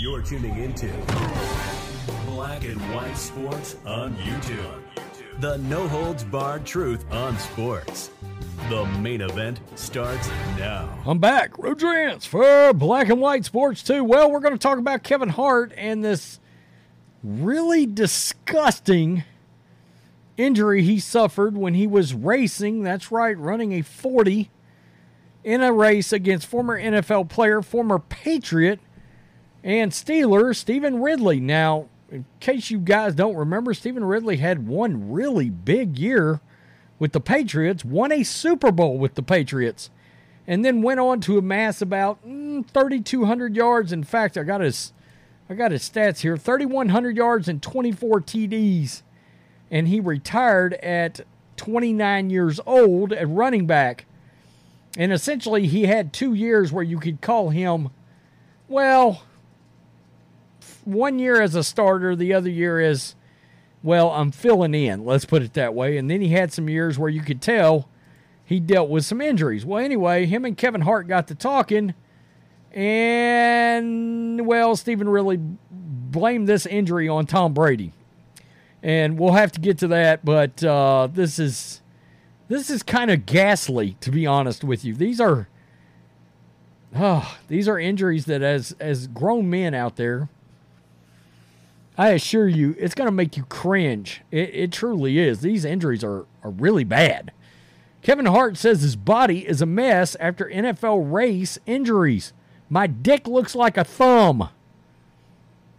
You're tuning into Black and White Sports on YouTube. The no holds barred truth on sports. The main event starts now. I'm back. Rodrance for Black and White Sports 2. Well, we're going to talk about Kevin Hart and this really disgusting injury he suffered when he was racing. That's right, running a 40 in a race against former NFL player, former Patriot, and Steeler, Stevan Ridley. Now, in case you guys don't remember, Stevan Ridley had one really big year with the Patriots, won a Super Bowl with the Patriots, and then went on to amass about mm, 3,200 yards. In fact, I got his, I got his stats here: 3,100 yards and 24 TDs, and he retired at 29 years old at running back. And essentially, he had two years where you could call him, well, one year as a starter, the other year as, well, I'm filling in, let's put it that way. And then he had some years where you could tell he dealt with some injuries. Well, anyway, him and Kevin Hart got to talking, and, well, Stevan really blamed this injury on Tom Brady. And we'll have to get to that, but uh, this is this is kind of ghastly, to be honest with you. These are, oh, these are injuries that, as as grown men out there, I assure you, it's going to make you cringe. It, it truly is. These injuries are are really bad. Kevin Hart says his body is a mess after NFL race injuries. My dick looks like a thumb.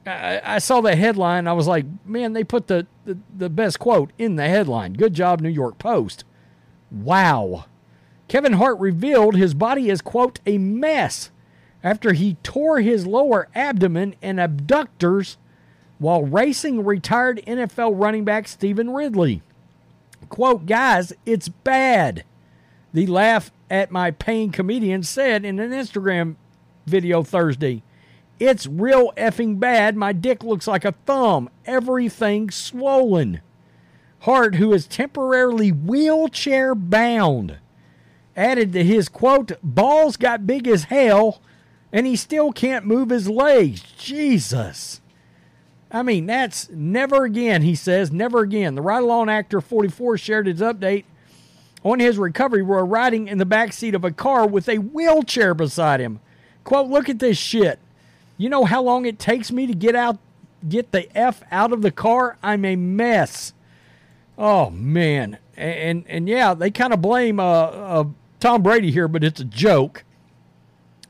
I, I saw the headline. I was like, man, they put the, the, the best quote in the headline. Good job, New York Post. Wow. Kevin Hart revealed his body is, quote, a mess after he tore his lower abdomen and abductors while racing retired NFL running back Stevan Ridley. Quote, guys, it's bad. The laugh at my pain comedian said in an Instagram video Thursday. It's real effing bad. My dick looks like a thumb. Everything swollen. Hart, who is temporarily wheelchair bound, added to his quote, balls got big as hell and he still can't move his legs. Jesus. I mean, that's never again, he says, never again. The Ride Along actor 44 shared his update on his recovery while riding in the back seat of a car with a wheelchair beside him. Quote, look at this shit. You know how long it takes me to get out get the F out of the car? I'm a mess. Oh man. And and, yeah, they kind of blame uh, uh, Tom Brady here, but it's a joke.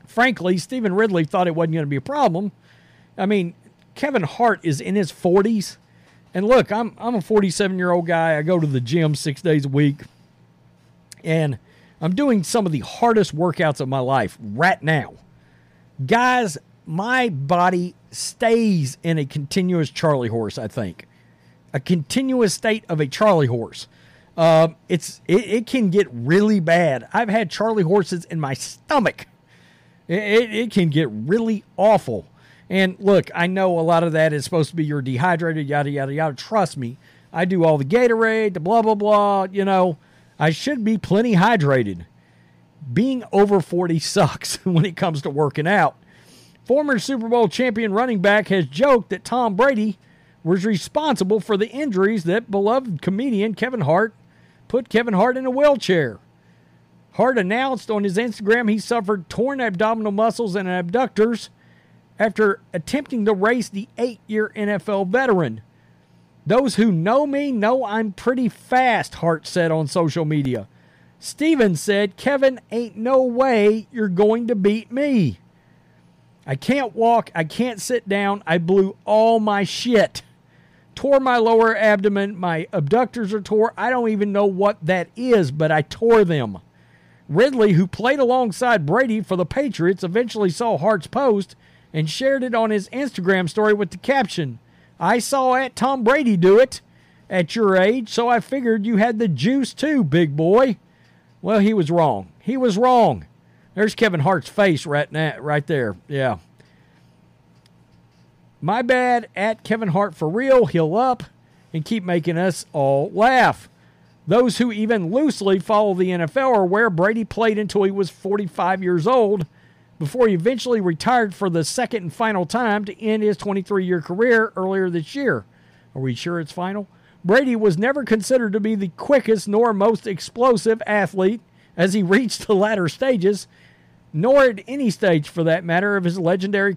Frankly, Stevan Ridley thought it wasn't going to be a problem. I mean, Kevin Hart is in his 40s. And look, I'm I'm a 47 year old guy. I go to the gym six days a week, and I'm doing some of the hardest workouts of my life right now. Guys, my body stays in a continuous Charlie horse. I think a continuous state of a Charlie horse. Um, it's it, it, can get really bad. I've had Charlie horses in my stomach. It, it, it can get really awful. And look, I know a lot of that is supposed to be you're dehydrated, yada, yada, yada. Trust me, I do all the Gatorade, the blah, blah, blah. You know, I should be plenty hydrated. Being over 40 sucks when it comes to working out. Former Super Bowl champion running back has joked that Tom Brady was responsible for the injuries that beloved comedian Kevin Hart put Kevin Hart in a wheelchair. Hart announced on his Instagram he suffered torn abdominal muscles and abductors after attempting to race the eight year NFL veteran. Those who know me know I'm pretty fast, Hart said on social media. Stevan said, Kevin, ain't no way you're going to beat me. I can't walk. I can't sit down. I blew all my shit. Tore my lower abdomen. My abductors are tore. I don't even know what that is, but I tore them. Ridley, who played alongside Brady for the Patriots, eventually saw Hart's post and shared it on his Instagram story with the caption, I saw at Tom Brady do it at your age, so I figured you had the juice too, big boy. Well, he was wrong. He was wrong. There's Kevin Hart's face right now, right there. Yeah. My bad at Kevin Hart for real. Heal up and keep making us all laugh. Those who even loosely follow the NFL are where Brady played until he was 45 years old before he eventually retired for the second and final time to end his 23 year career earlier this year. Are we sure it's final? Brady was never considered to be the quickest nor most explosive athlete as he reached the latter stages, nor at any stage for that matter of his legendary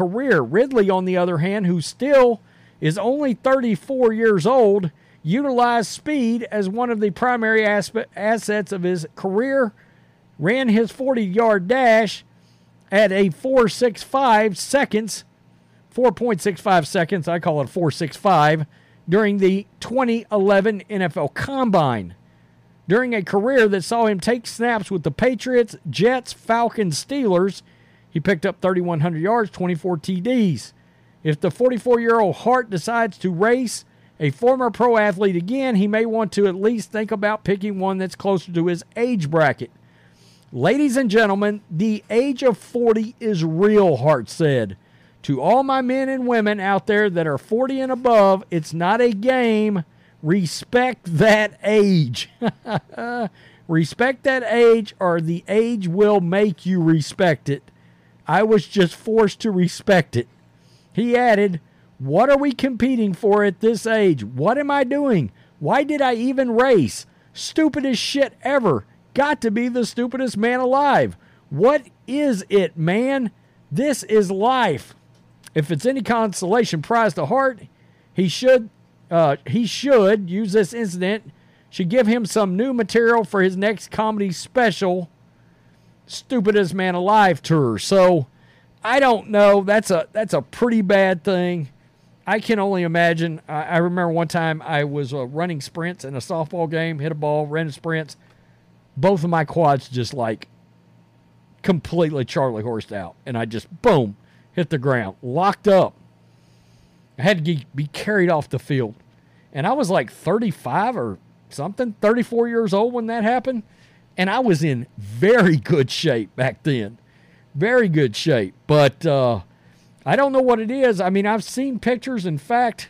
career. Ridley, on the other hand, who still is only 34 years old, utilized speed as one of the primary assets of his career, ran his 40 yard dash at a 4.65 seconds, 4.65 seconds, I call it 4.65, during the 2011 NFL Combine. During a career that saw him take snaps with the Patriots, Jets, Falcons, Steelers, he picked up 3,100 yards, 24 TDs. If the 44 year old Hart decides to race a former pro athlete again, he may want to at least think about picking one that's closer to his age bracket. Ladies and gentlemen, the age of 40 is real, Hart said. To all my men and women out there that are 40 and above, it's not a game. Respect that age. respect that age, or the age will make you respect it. I was just forced to respect it. He added, What are we competing for at this age? What am I doing? Why did I even race? Stupidest shit ever. Got to be the stupidest man alive. What is it, man? This is life. If it's any consolation prize to Hart, he should uh, he should use this incident should give him some new material for his next comedy special stupidest man alive tour. So I don't know. That's a that's a pretty bad thing. I can only imagine. I, I remember one time I was uh, running sprints in a softball game, hit a ball, ran sprints. Both of my quads just like completely Charlie horsed out, and I just boom hit the ground, locked up. I had to be carried off the field, and I was like 35 or something, 34 years old when that happened. And I was in very good shape back then. Very good shape. But uh, I don't know what it is. I mean, I've seen pictures. In fact,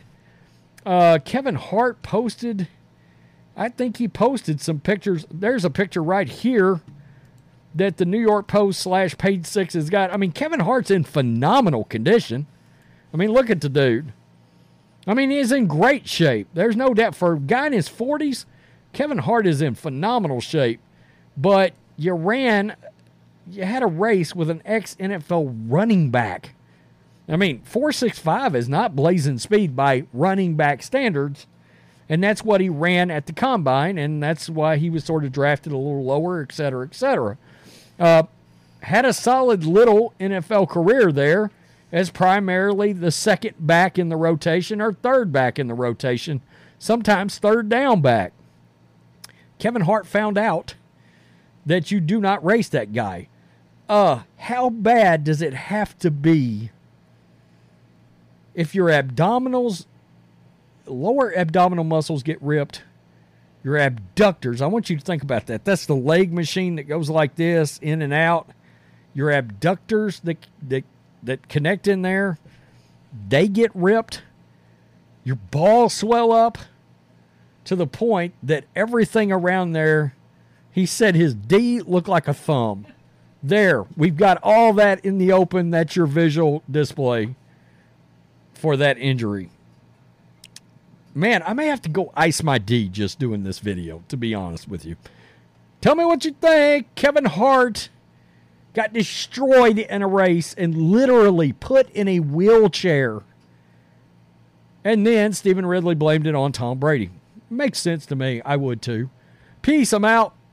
uh, Kevin Hart posted, I think he posted some pictures. There's a picture right here that the New York Post slash page six has got. I mean, Kevin Hart's in phenomenal condition. I mean, look at the dude. I mean, he's in great shape. There's no doubt. For a guy in his 40s, Kevin Hart is in phenomenal shape but you ran, you had a race with an ex NFL running back. I mean, 465 is not blazing speed by running back standards. And that's what he ran at the combine, and that's why he was sort of drafted a little lower, et cetera, et cetera. Uh, had a solid little NFL career there as primarily the second back in the rotation or third back in the rotation, sometimes third down back. Kevin Hart found out that you do not race that guy. Uh, how bad does it have to be if your abdominals, lower abdominal muscles get ripped, your abductors, I want you to think about that. That's the leg machine that goes like this, in and out. Your abductors that, that, that connect in there, they get ripped. Your balls swell up to the point that everything around there he said his D looked like a thumb. There, we've got all that in the open. That's your visual display for that injury. Man, I may have to go ice my D just doing this video, to be honest with you. Tell me what you think. Kevin Hart got destroyed in a race and literally put in a wheelchair. And then Stevan Ridley blamed it on Tom Brady. Makes sense to me. I would too. Peace. I'm out.